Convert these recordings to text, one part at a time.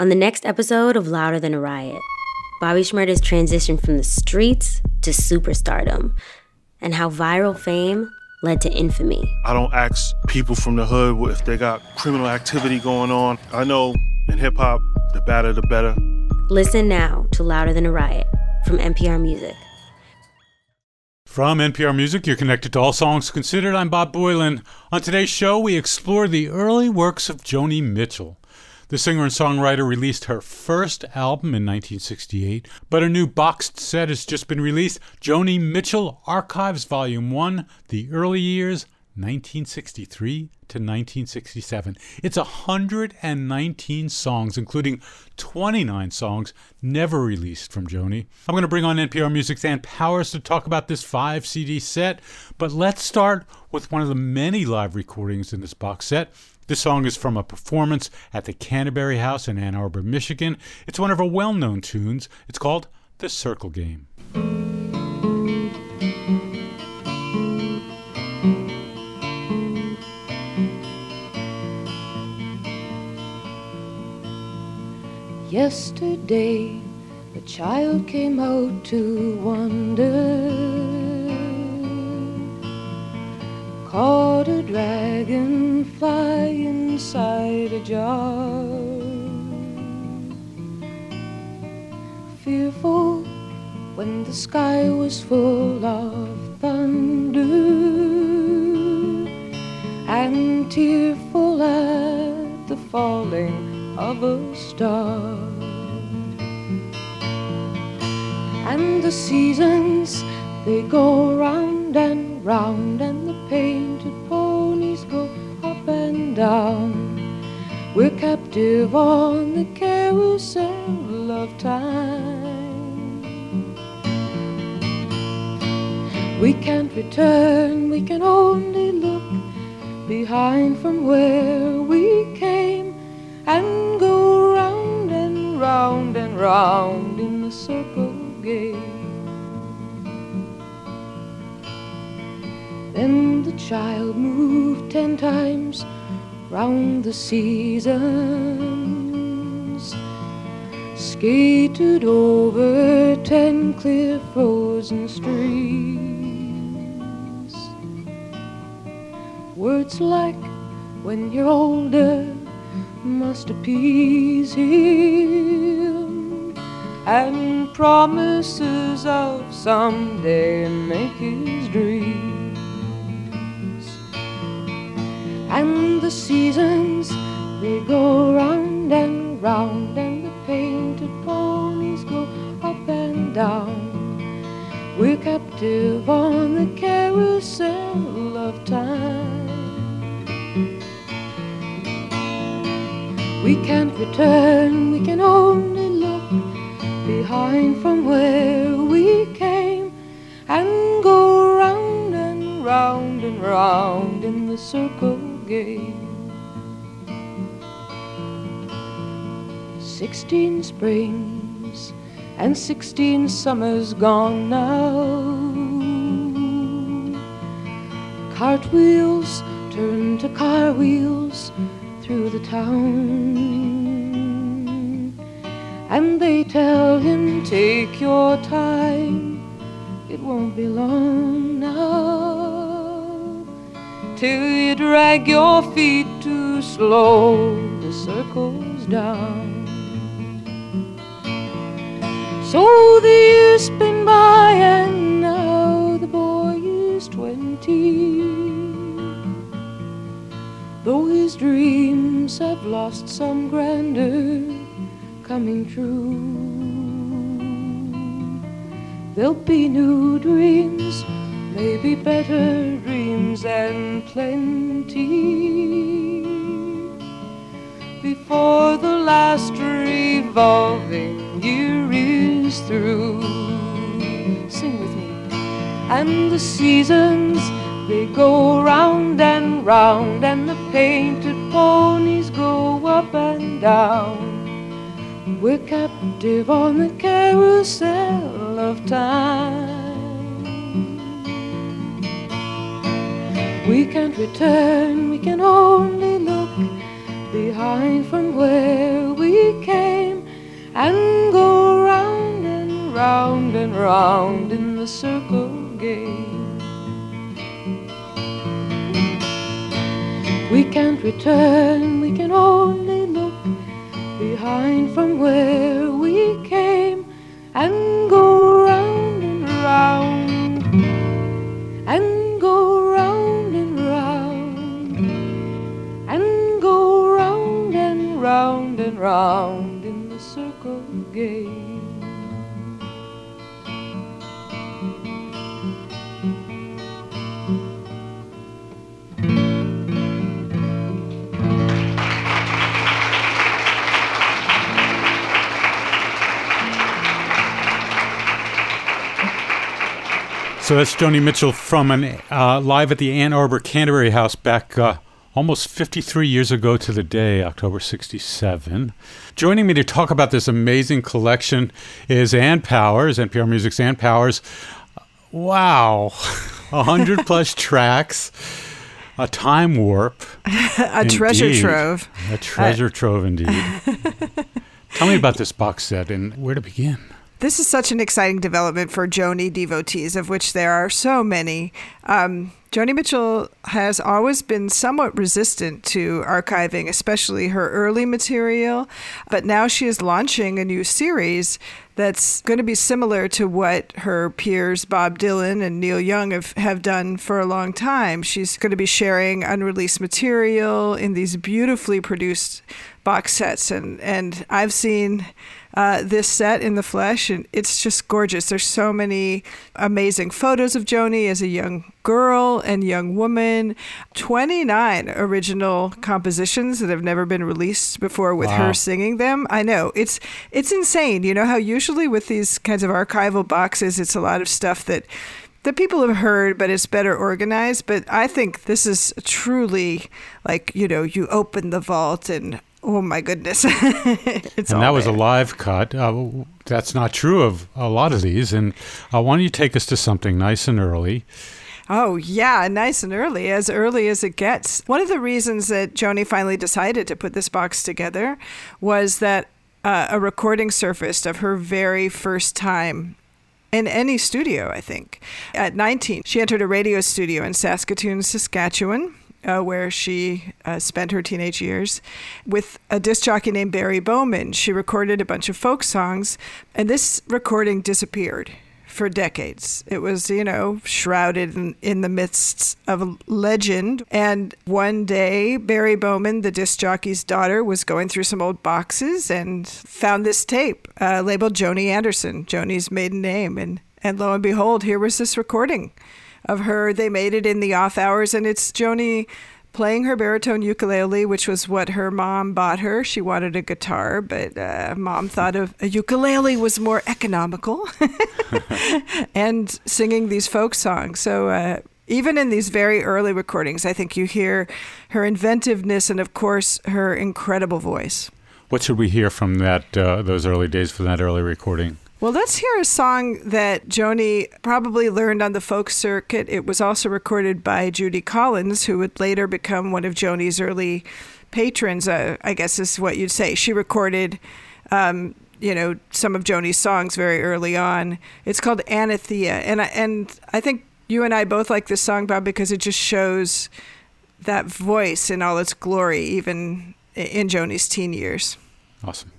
On the next episode of Louder Than a Riot, Bobby Shmurda's transition from the streets to superstardom and how viral fame led to infamy. I don't ask people from the hood if they got criminal activity going on. I know in hip hop, the badder the better. Listen now to Louder Than a Riot from NPR Music. From NPR Music, you're connected to All Songs Considered. I'm Bob Boilen. On today's show, we explore the early works of Joni Mitchell. The singer and songwriter released her first album in 1968, but a new boxed set has just been released Joni Mitchell Archives Volume 1 The Early Years, 1963 to 1967. It's 119 songs, including 29 songs never released from Joni. I'm going to bring on NPR Music's Ann Powers to talk about this five CD set, but let's start with one of the many live recordings in this box set. This song is from a performance at the Canterbury House in Ann Arbor, Michigan. It's one of her well known tunes. It's called The Circle Game. Yesterday, a child came out to wander a dragonfly inside a jar. Fearful when the sky was full of thunder, and tearful at the falling of a star. And the seasons they go round and round, and down. We're captive on the carousel of time. We can't return, we can only look behind from where we came and go round and round and round in the circle game. Then the child moved ten times round the seasons, skated over ten clear frozen streams. Words like when you're older must appease him, and promises of someday make his dream. And the seasons, they go round and round, and the painted ponies go up and down. We're captive on the carousel of time. We can't return, we can only look behind from where we came and go round and round and round in the circle Sixteen springs and sixteen summers gone now. Cartwheels turn to car wheels through the town. And they tell him, Take your time, it won't be long now till you drag your feet too slow, the circles down. So the years spin by, and now the boy is twenty. Though his dreams have lost some grandeur coming true, there'll be new dreams maybe better dreams and plenty before the last revolving year is through. Sing with me. And the seasons they go round and round, and the painted ponies go up and down. We're captive on the carousel of time. We can't return, we can only look behind from where we came. and go round and round and round in the circle game. We can't return, we can only look behind from where we came and go round in the circle game. So that's Joni Mitchell from an uh, live at the Ann Arbor Canterbury House back uh, almost 53 years ago to the day, October 67. Joining me to talk about this amazing collection is Ann Powers, NPR Music's Ann Powers. Wow, 100 plus tracks, a time warp, a treasure trove. a treasure trove indeed. Tell me about this box set and where to begin. This is such an exciting development for Joni devotees, of which there are so many. Um, Joni Mitchell has always been somewhat resistant to archiving, especially her early material, but now she is launching a new series that's going to be similar to what her peers Bob Dylan and Neil Young have, have done for a long time. She's going to be sharing unreleased material in these beautifully produced box sets, and, and I've seen uh, this set in the flesh, and it's just gorgeous. There's so many amazing photos of Joni as a young girl and young woman. 29 original compositions that have never been released before with Wow. her singing them. I know it's it's insane. You know how usually with these kinds of archival boxes, it's a lot of stuff that that people have heard, but it's better organized. But I think this is truly like you know you open the vault and oh my goodness, it's and that was a live cut. Uh, that's not true of a lot of these. And uh, why don't you take us to something nice and early? Oh, yeah, nice and early, as early as it gets. One of the reasons that Joni finally decided to put this box together was that uh, a recording surfaced of her very first time in any studio, I think. At 19, she entered a radio studio in Saskatoon, Saskatchewan. Uh, where she uh, spent her teenage years with a disc jockey named Barry Bowman. She recorded a bunch of folk songs, and this recording disappeared for decades. It was, you know, shrouded in, in the midst of legend. And one day, Barry Bowman, the disc jockey's daughter, was going through some old boxes and found this tape uh, labeled Joni Anderson, Joni's maiden name. And, and lo and behold, here was this recording of her. They made it in the off hours, and it's Joni playing her baritone ukulele, which was what her mom bought her. She wanted a guitar, but uh, mom thought of a ukulele was more economical, and singing these folk songs. So. Uh, even in these very early recordings, I think you hear her inventiveness and, of course, her incredible voice. What should we hear from that uh, those early days from that early recording? Well, let's hear a song that Joni probably learned on the folk circuit. It was also recorded by Judy Collins, who would later become one of Joni's early patrons, uh, I guess is what you'd say. She recorded, um, you know, some of Joni's songs very early on. It's called Anathea. And I, and I think you and I both like this song, Bob, because it just shows that voice in all its glory, even in Joni's teen years. Awesome.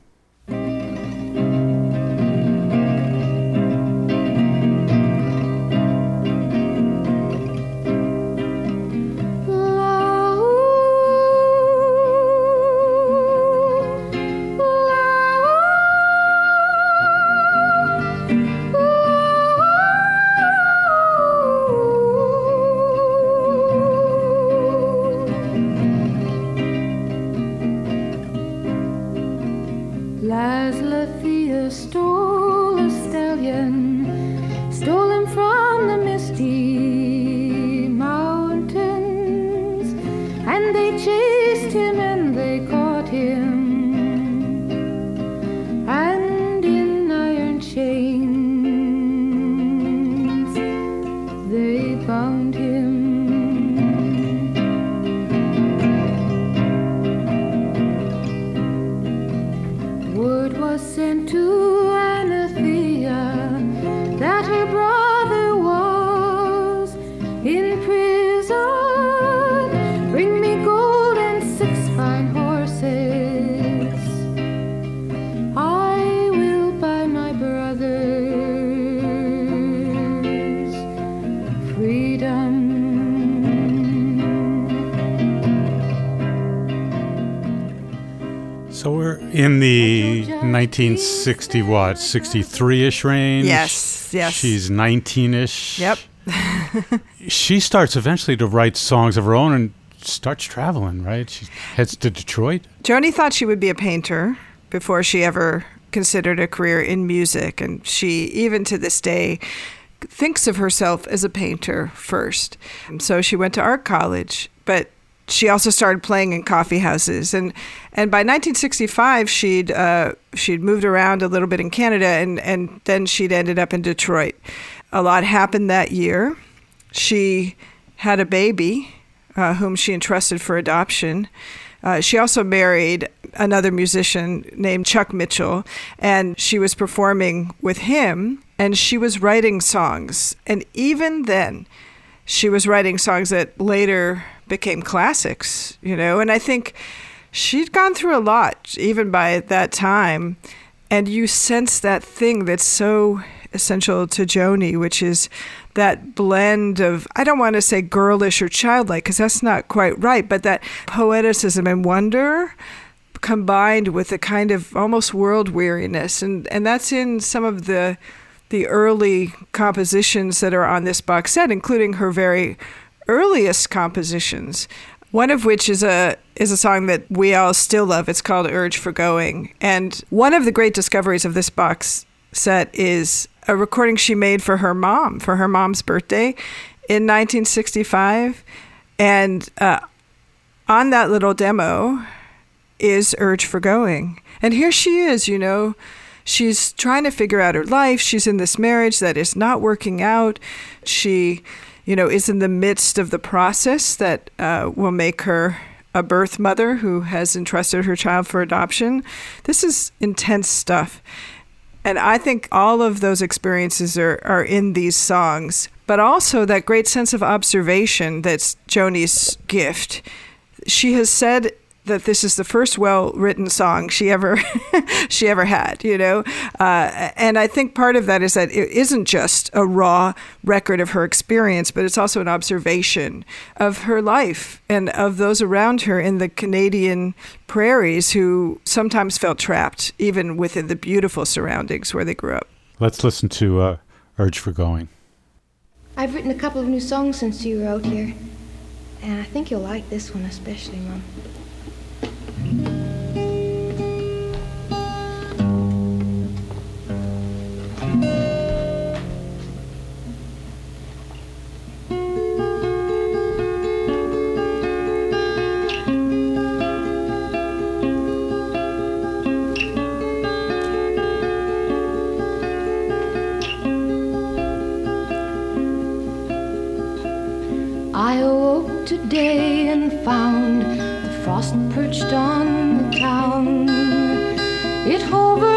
Word was sent to that in the 1960 what, 63-ish range. Yes, yes. She's 19ish. Yep. she starts eventually to write songs of her own and starts traveling, right? She heads to Detroit. Joni thought she would be a painter before she ever considered a career in music. And she, even to this day, thinks of herself as a painter first. So she went to art college, but she also started playing in coffee houses. And, and by 1965, she'd, uh, she'd moved around a little bit in Canada, and, and then she'd ended up in Detroit. A lot happened that year. She had a baby uh, whom she entrusted for adoption. Uh, she also married another musician named Chuck Mitchell, and she was performing with him, and she was writing songs. And even then, she was writing songs that later became classics, you know. And I think she'd gone through a lot, even by that time. And you sense that thing that's so essential to Joni, which is that blend of, I don't want to say girlish or childlike, because that's not quite right, but that poeticism and wonder combined with a kind of almost world weariness. And, and that's in some of the, the early compositions that are on this box set, including her very earliest compositions. One of which is a is a song that we all still love. It's called "Urge for Going," and one of the great discoveries of this box set is a recording she made for her mom for her mom's birthday in 1965, and uh, on that little demo is "Urge for Going," and here she is, you know. She's trying to figure out her life. She's in this marriage that is not working out. She you know, is in the midst of the process that uh, will make her a birth mother who has entrusted her child for adoption. This is intense stuff. And I think all of those experiences are, are in these songs, but also that great sense of observation that's Joni's gift. She has said that this is the first well-written song she ever she ever had, you know, uh, and I think part of that is that it isn't just a raw record of her experience, but it's also an observation of her life and of those around her in the Canadian prairies who sometimes felt trapped, even within the beautiful surroundings where they grew up. Let's listen to uh, "Urge for Going." I've written a couple of new songs since you were out here, and I think you'll like this one especially, Mom. I awoke today and found frost perched on the town. It hovered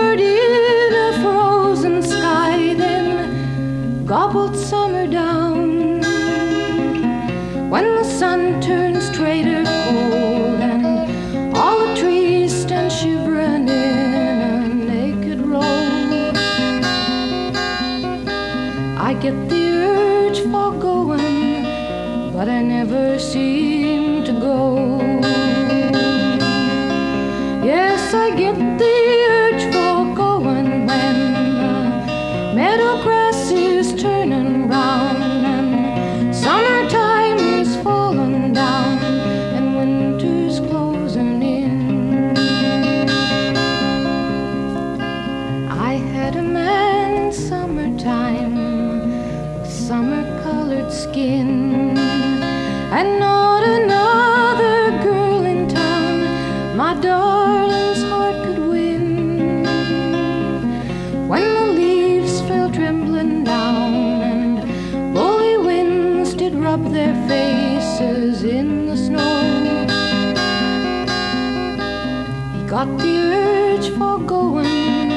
got the urge for going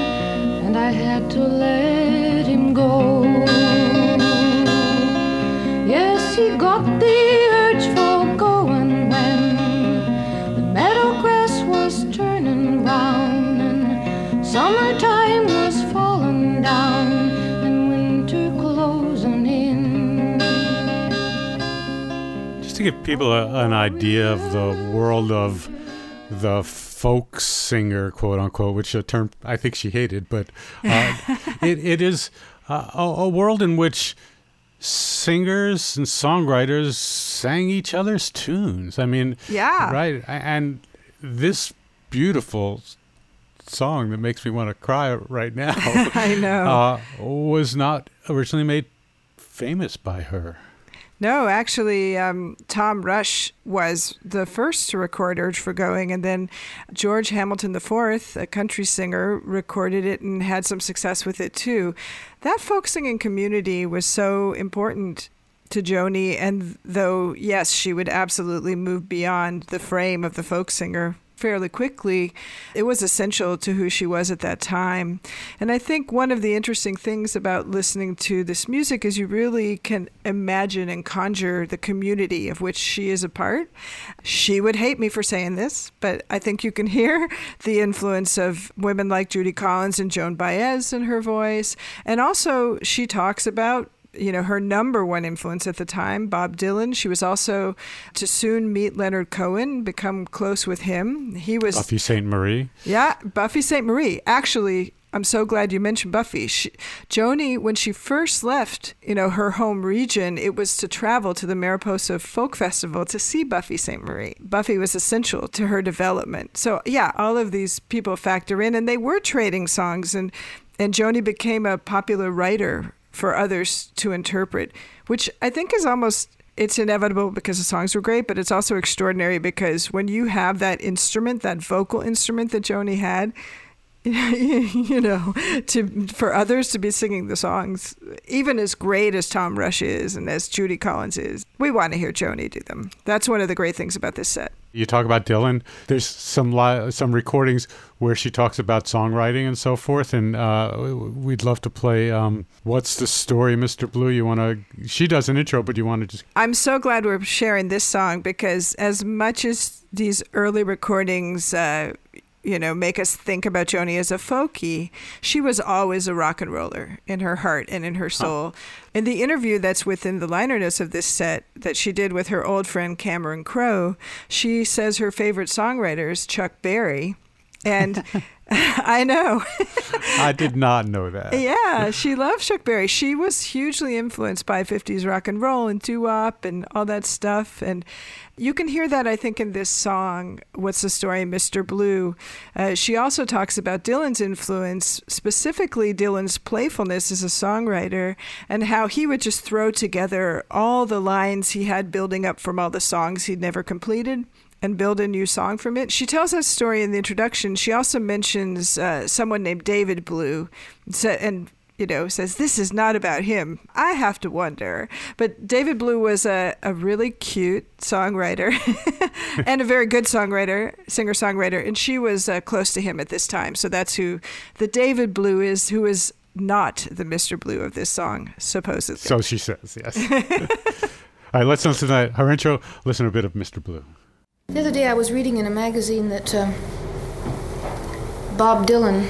and I had to let him go. Yes, he got the urge for going when the meadow grass was turning brown and summertime was falling down and winter closing in. Just to give people a, an idea of the world of the folk singer, quote unquote, which a term I think she hated, but uh, it, it is uh, a, a world in which singers and songwriters sang each other's tunes. I mean, Yeah. right. And this beautiful song that makes me want to cry right now I know. uh, was not originally made famous by her. No, actually, um, Tom Rush was the first to record Urge for Going, and then George Hamilton IV, a country singer, recorded it and had some success with it too. That folk singing community was so important to Joni, and though, yes, she would absolutely move beyond the frame of the folk singer fairly quickly, it was essential to who she was at that time. And I think one of the interesting things about listening to this music is you really can imagine and conjure the community of which she is a part. She would hate me for saying this, but I think you can hear the influence of women like Judy Collins and Joan Baez in her voice. And also, she talks about you know, her number one influence at the time, Bob Dylan. She was also to soon meet Leonard Cohen, become close with him. He was Buffy Sainte-Marie. yeah, Buffy Sainte-Marie. Actually, I'm so glad you mentioned Buffy. She, Joni, when she first left, you know, her home region, it was to travel to the Mariposa Folk Festival to see Buffy Sainte-Marie. Buffy was essential to her development. So yeah, all of these people factor in, and they were trading songs, and and Joni became a popular writer for others to interpret, which I think is almost it's inevitable because the songs were great, but it's also extraordinary because when you have that instrument, that vocal instrument that Joni had, you know, to for others to be singing the songs, even as great as Tom Rush is and as Judy Collins is, we want to hear Joni do them. That's one of the great things about this set. You talk about Dylan. There's some li- some recordings where she talks about songwriting and so forth, and uh, we'd love to play. Um, What's the story, Mr. Blue? You want to? She does an intro, but you want to just I'm so glad we're sharing this song because as much as these early recordings, uh, you know, make us think about Joni as a folkie, she was always a rock and roller in her heart and in her soul. In the interview that's within the liner notes of this set that she did with her old friend Cameron Crowe, she says her favorite songwriter is Chuck Berry. And I know. I did not know that. Yeah, she loves Chuck Berry. She was hugely influenced by 50s rock and roll and doo-wop and all that stuff. And you can hear that, I think, in this song, What's the Story, Mr. Blue. Uh, she also talks about Dylan's influence, specifically Dylan's playfulness as a songwriter, and how he would just throw together all the lines he had building up from all the songs he'd never completed and build a new song from it. She tells that story in the introduction. She also mentions uh, someone named David Blue, and you know says this is not about him. I have to wonder, but David Blue was a, a really cute songwriter and a very good songwriter, singer songwriter, and she was uh, close to him at this time. So that's who the David Blue is, who is not the Mr. Blue of this song, supposedly. So she says, yes. All right, let's listen to that. her intro. Listen to a bit of Mr. Blue. The other day I was reading in a magazine that uh, Bob Dylan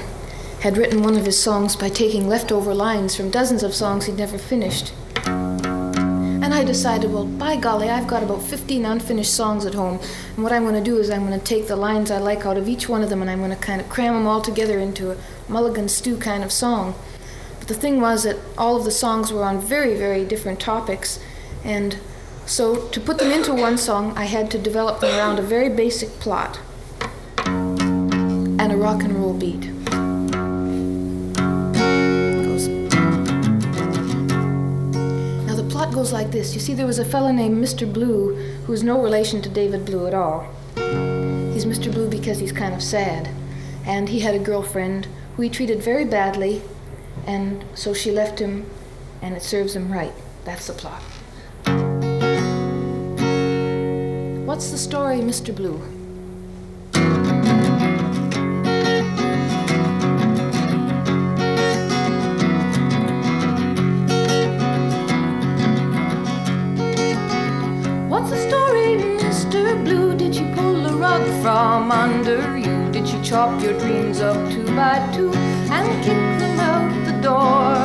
had written one of his songs by taking leftover lines from dozens of songs he'd never finished. And I decided, well, by golly, I've got about 15 unfinished songs at home. And what I'm going to do is I'm going to take the lines I like out of each one of them and I'm going to kind of cram them all together into a mulligan stew kind of song. But the thing was that all of the songs were on very, very different topics. And so to put them into one song, I had to develop them around a very basic plot and a rock and roll beat. Now the plot goes like this. You see, there was a fellow named Mr. Blue who is no relation to David Blue at all. He's Mr. Blue because he's kind of sad. And he had a girlfriend who he treated very badly, and so she left him, and it serves him right. That's the plot. What's the story, Mr. Blue? What's the story, Mr. Blue? Did you pull the rug from under you? Did you chop your dreams up two by two and kick them out the door?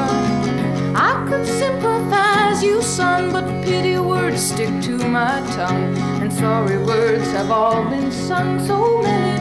I could sympathize you, son, but pity words stick to my tongue sorry words have all been sung so many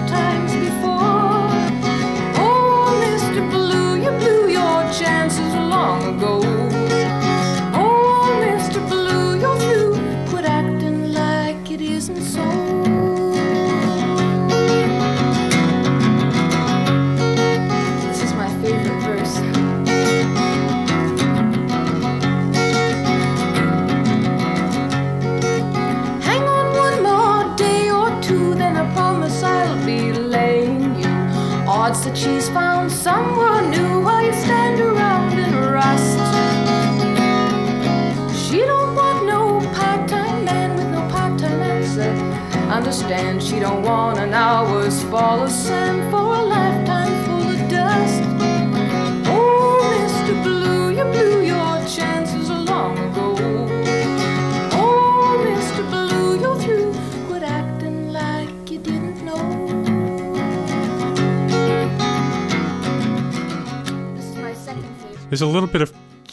Understand she don't want an hour's fall of sand for a lifetime full of dust. Oh, Mr. Blue, you blew your chances long ago. Oh, Mr. Blue, you're through. Quit acting like you didn't know. This is my second favorite. There's a little bit of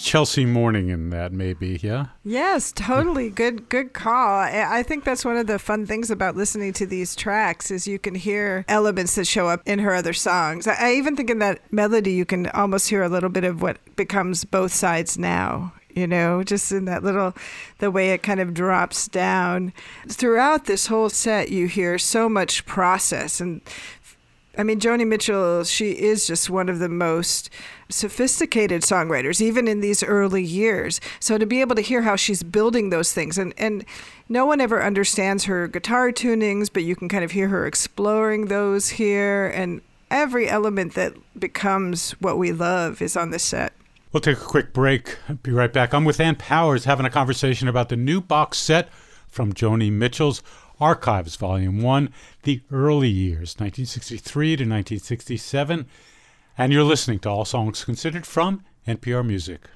Chelsea Morning in that, maybe, yeah? Yes, totally. Good good call. I think that's one of the fun things about listening to these tracks is you can hear elements that show up in her other songs. I even think in that melody you can almost hear a little bit of what becomes both sides now. You know, just in that little, the way it kind of drops down. Throughout this whole set, you hear so much process and I mean, Joni Mitchell, she is just one of the most sophisticated songwriters, even in these early years. So to be able to hear how she's building those things, and, and no one ever understands her guitar tunings, but you can kind of hear her exploring those here. And every element that becomes what we love is on this set. We'll take a quick break. Be right back. I'm with Ann Powers having a conversation about the new box set from Joni Mitchell's Archives Volume 1, The Early Years, 1963 to 1967. And you're listening to All Songs Considered from NPR Music.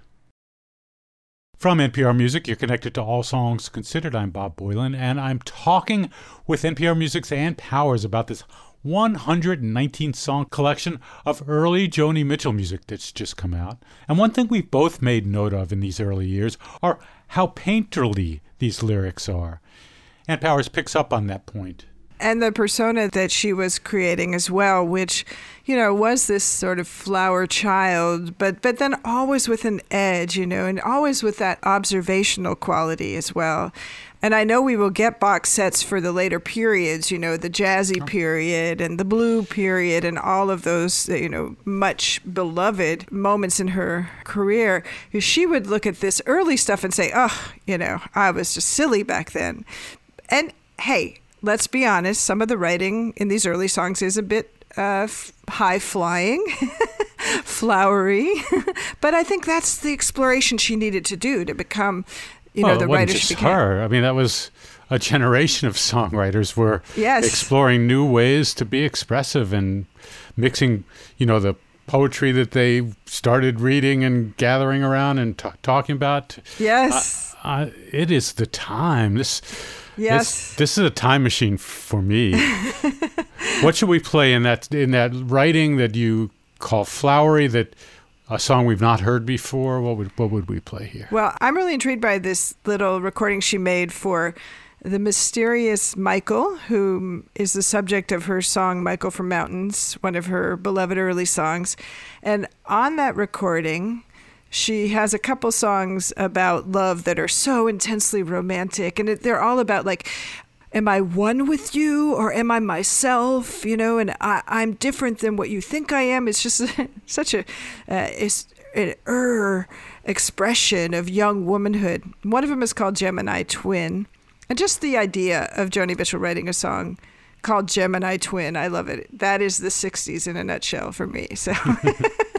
From NPR Music, you're connected to All Songs Considered. I'm Bob Boilen, and I'm talking with NPR Music's Ann Powers about this 119 song collection of early Joni Mitchell music that's just come out. And one thing we've both made note of in these early years are how painterly these lyrics are. Ann Powers picks up on that point. and the persona that she was creating as well, which, you know, was this sort of flower child, but but then always with an edge, you know, and always with that observational quality as well. And I know we will get box sets for the later periods, you know, the jazzy period and the blue period and all of those, you know, much beloved moments in her career. She would look at this early stuff and say, oh, you know, I was just silly back then. And hey, let's be honest, some of the writing in these early songs is a bit uh, f- high flying, flowery. but I think that's the exploration she needed to do to become, you know, well, the it wasn't writer just she became. her. I mean, that was a generation of songwriters were Yes. exploring new ways to be expressive and mixing, you know, the poetry that they started reading and gathering around and ta talking about. Yes. Uh, it is the time. This, yes. this, this is a time machine for me. what should we play in that in that writing that you call flowery? That a song we've not heard before. What would what would we play here? Well, I'm really intrigued by this little recording she made for the mysterious Michael, who is the subject of her song Michael from Mountains, one of her beloved early songs. And on that recording, she has a couple songs about love that are so intensely romantic. And it, they're all about, like, am I one with you or am I myself? You know, and I, I'm different than what you think I am. It's just such a, uh, it's an er expression of young womanhood. One of them is called Gemini Twin. And just the idea of Joni Mitchell writing a song called Gemini Twin, I love it. That is the 60s in a nutshell for me. So.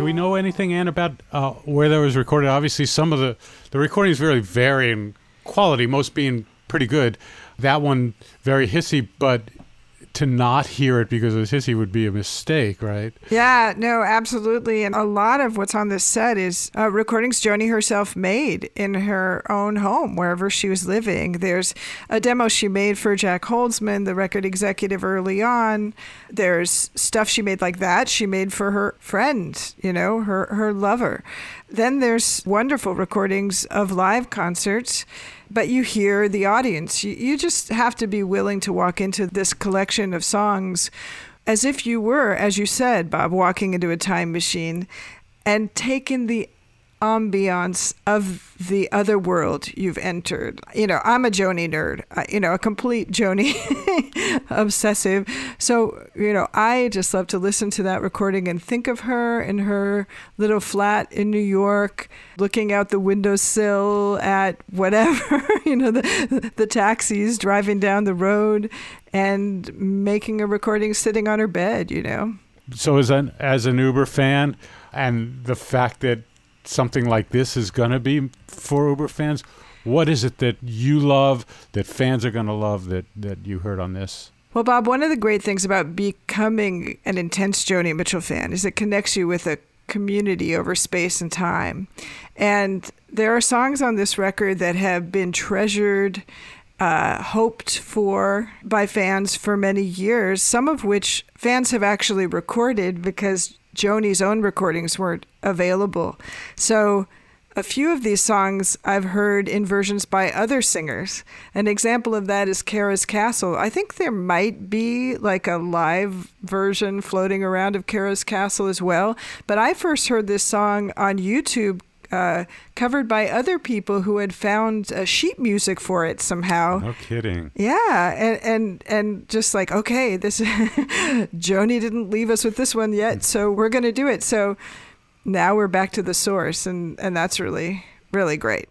Do we know anything, Ann, about uh, where that was recorded? Obviously, some of the the recordings really vary in quality, most being pretty good. That one very hissy, but to not hear it because it was hissy would be a mistake, right? Yeah, no, absolutely. And a lot of what's on this set is uh, recordings Joni herself made in her own home, wherever she was living. There's a demo she made for Jac Holzman, the record executive early on. There's stuff she made like that she made for her friend, you know, her, her lover. Then there's wonderful recordings of live concerts but you hear the audience. You, you just have to be willing to walk into this collection of songs as if you were, as you said, Bob, walking into a time machine and taking the ambiance of the other world you've entered. You know, I'm a Joni nerd, you know, a complete Joni obsessive. So, you know, I just love to listen to that recording and think of her in her little flat in New York, looking out the windowsill at whatever, you know, the, the taxis driving down the road and making a recording sitting on her bed, you know. So, as an as an Uber fan, and the fact that something like this is going to be for Uber fans, what is it that you love that fans are going to love that that you heard on this? Well, Bob, one of the great things about becoming an intense Joni Mitchell fan is it connects you with a community over space and time. And there are songs on this record that have been treasured, uh, hoped for by fans for many years, some of which fans have actually recorded because Joni's own recordings weren't available. So a few of these songs I've heard in versions by other singers. An example of that is Kara's Castle. I think there might be like a live version floating around of Kara's Castle as well. But I first heard this song on YouTube. Uh, covered by other people who had found uh, sheet music for it somehow. No kidding. Yeah, and and and just like okay, this Joni didn't leave us with this one yet, so we're gonna do it. So now we're back to the source, and and that's really really great.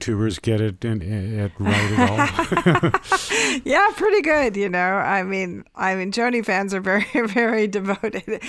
YouTubers get it, in, it right at all? yeah, pretty good. You know, I mean, I mean, Joni fans are very, very devoted.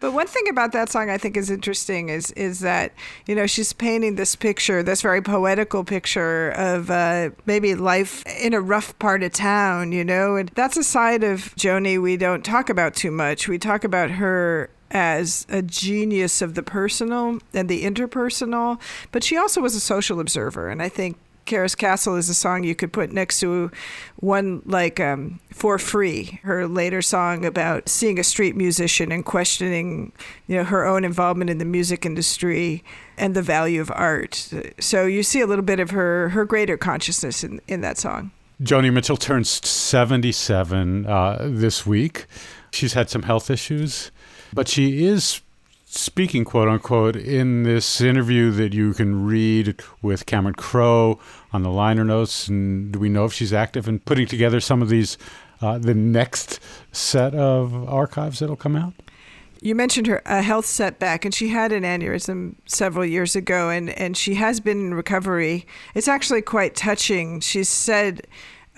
But one thing about that song I think is interesting is is that you know she's painting this picture, this very poetical picture of uh, maybe life in a rough part of town. You know, and that's a side of Joni we don't talk about too much. We talk about her as a genius of the personal and the interpersonal, but she also was a social observer. And I think Kara's Castle is a song you could put next to one like um, For Free, her later song about seeing a street musician and questioning, you know, her own involvement in the music industry and the value of art. So you see a little bit of her her greater consciousness in, in that song. Joni Mitchell turns 77 uh, this week. She's had some health issues. But she is speaking, quote unquote, in this interview that you can read with Cameron Crowe on the liner notes. And do we know if she's active in putting together some of these, uh, the next set of archives that'll come out? You mentioned her a health setback, and she had an aneurysm several years ago, and, and she has been in recovery. It's actually quite touching. She said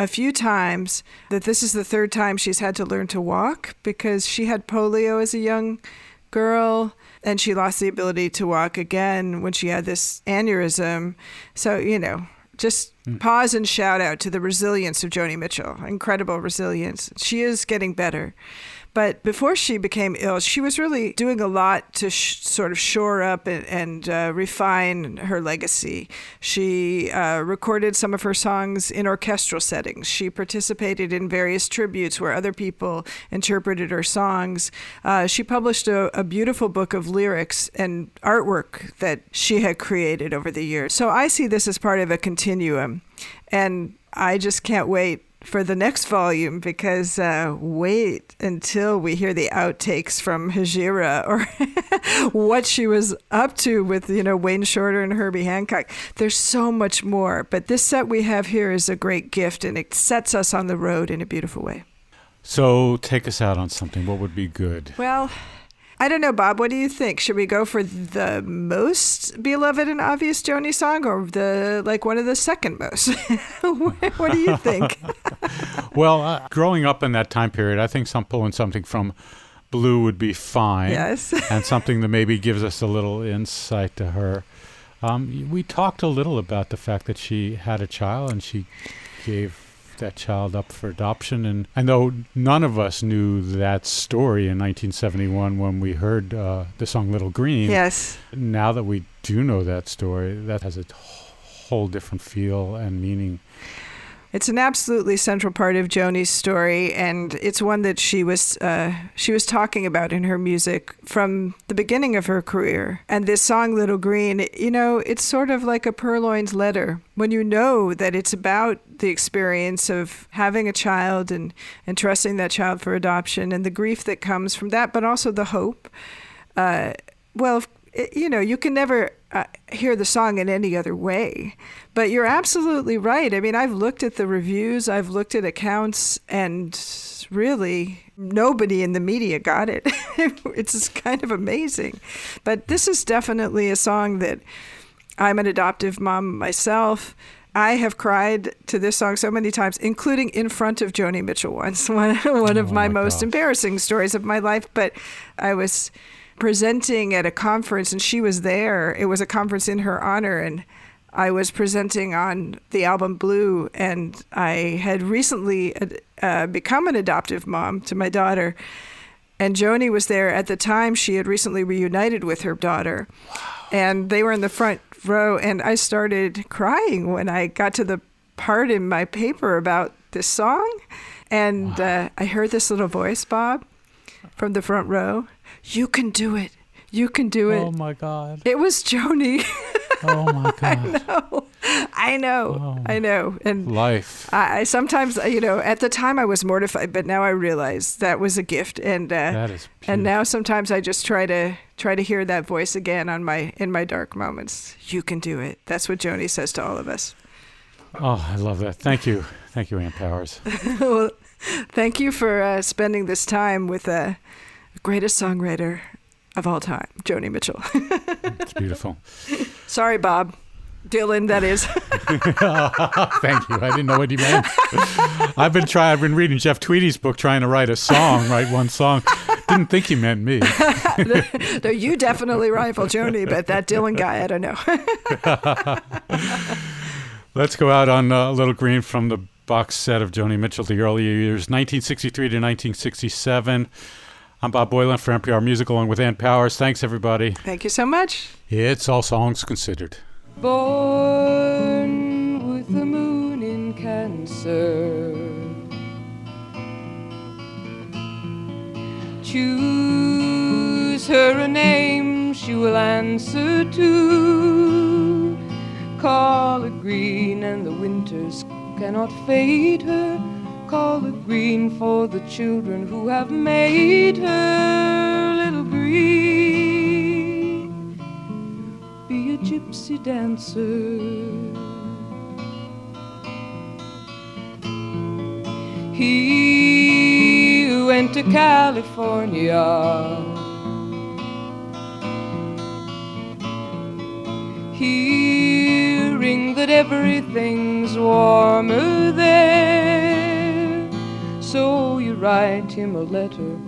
a few times that this is the third time she's had to learn to walk because she had polio as a young girl and she lost the ability to walk again when she had this aneurysm. So, you know, just mm. pause and shout out to the resilience of Joni Mitchell. Incredible resilience. She is getting better. But before she became ill, she was really doing a lot to sh- sort of shore up and, and uh, refine her legacy. She uh, recorded some of her songs in orchestral settings. She participated in various tributes where other people interpreted her songs. Uh, she published a, a beautiful book of lyrics and artwork that she had created over the years. So I see this as part of a continuum. And I just can't wait for the next volume because uh, wait until we hear the outtakes from Hejira or what she was up to with you know Wayne Shorter and Herbie Hancock. There's so much more, but this set we have here is a great gift and it sets us on the road in a beautiful way. So take us out on something. What would be good? Well, I don't know, Bob. What do you think? Should we go for the most beloved and obvious Joni song, or the like one of the second most? what do you think? well, uh, growing up in that time period, I think some pulling something from Blue would be fine. Yes, and something that maybe gives us a little insight to her. Um, we talked a little about the fact that she had a child and she gave that child up for adoption. And I know none of us knew that story in 1971 when we heard uh, the song Little Green. Yes. Now that we do know that story, that has a whole different feel and meaning. It's an absolutely central part of Joni's story, and it's one that she was uh, she was talking about in her music from the beginning of her career. And this song, "Little Green," you know, it's sort of like a purloined letter when you know that it's about the experience of having a child and and trusting that child for adoption, and the grief that comes from that, but also the hope. Uh, well, you know, you can never uh, hear the song in any other way. But you're absolutely right. I mean, I've looked at the reviews, I've looked at accounts, and really nobody in the media got it. it's kind of amazing. But this is definitely a song that I'm an adoptive mom myself. I have cried to this song so many times, including in front of Joni Mitchell once, one, one of oh my, my most embarrassing stories of my life. But I was presenting at a conference and she was there. It was a conference in her honor and I was presenting on the album Blue and I had recently uh, become an adoptive mom to my daughter. And Joni was there at the time she had recently reunited with her daughter. Wow. And they were in the front row and I started crying when I got to the part in my paper about this song. And wow. uh, I heard this little voice, Bob, from the front row. You can do it. You can do it. Oh my God. It was Joni. oh my God. I know. I know. Oh, I know. And life. I, I, sometimes, you know, at the time I was mortified, but now I realize that was a gift. And uh, that is beautiful. and now sometimes I just try to try to hear that voice again on my in my dark moments. You can do it. That's what Joni says to all of us. Oh, I love that. Thank you. Thank you, Ann Powers. well, thank you for uh, spending this time with uh, greatest songwriter of all time, Joni Mitchell. it's beautiful. Sorry, Bob. Dylan, that is. Thank you. I didn't know what he meant. I've been trying. I've been reading Jeff Tweedy's book, trying to write a song, write one song. Didn't think he meant me. no, you definitely rival Joni, but that Dylan guy, I don't know. Let's go out on uh, a little green from the box set of Joni Mitchell, the earlier years, 1963 to 1967. I'm Bob Boilen for NPR Music, along with Ann Powers. Thanks, everybody. Thank you so much. It's All Songs Considered. Born with the moon in Cancer. Choose her a name she will answer to. Call it green, and the winters cannot fade her. Call it green for the children who have made her little green. Be a gypsy dancer. He went to California. Hearing that everything's warmer there. So you write him a letter,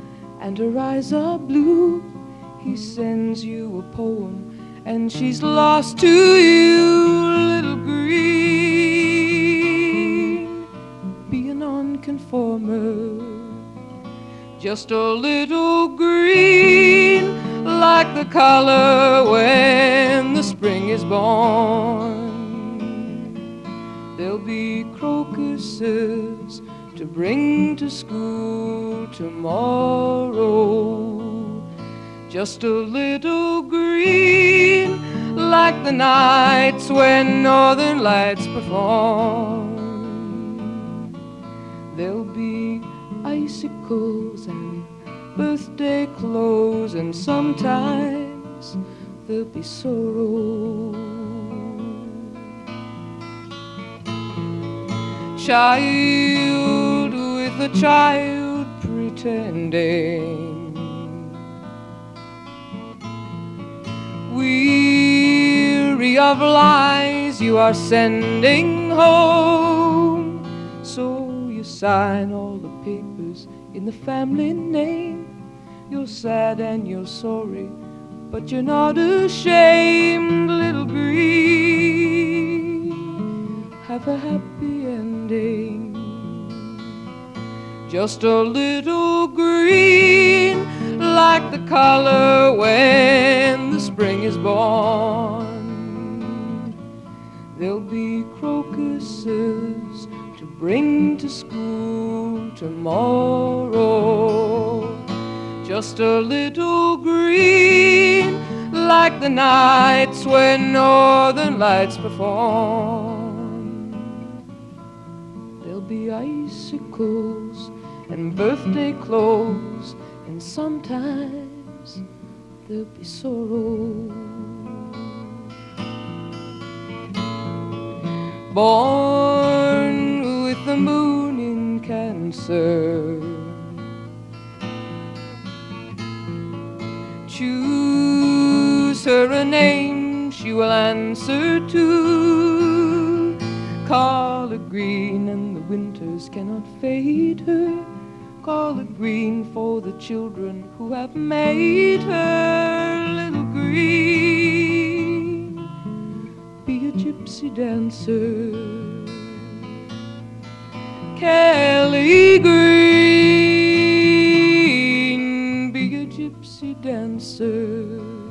and her eyes are blue. He sends you a poem, and she's lost to you, little green. Be a nonconformer, just a little green, like the color when the spring is born. There'll be crocuses to bring to school tomorrow. Just a little green, like the nights when northern lights perform. There'll be icicles and birthday clothes, and sometimes there'll be sorrow. child a child pretending. Weary of lies you are sending home, so you sign all the papers in the family name. You're sad and you're sorry, but you're not ashamed, little green. Have a happy ending. Just a little green, like the color when the spring is born. There'll be crocuses to bring to school tomorrow. Just a little green, like the nights when northern lights perform. There'll be icicles and birthday clothes, and sometimes there'll be sorrow. Born with the moon in Cancer. Choose her a name she will answer to. Call it green, and the winters cannot fade her. Call it green for the children who have made her little green. Be a gypsy dancer. Kelly Green, be a gypsy dancer.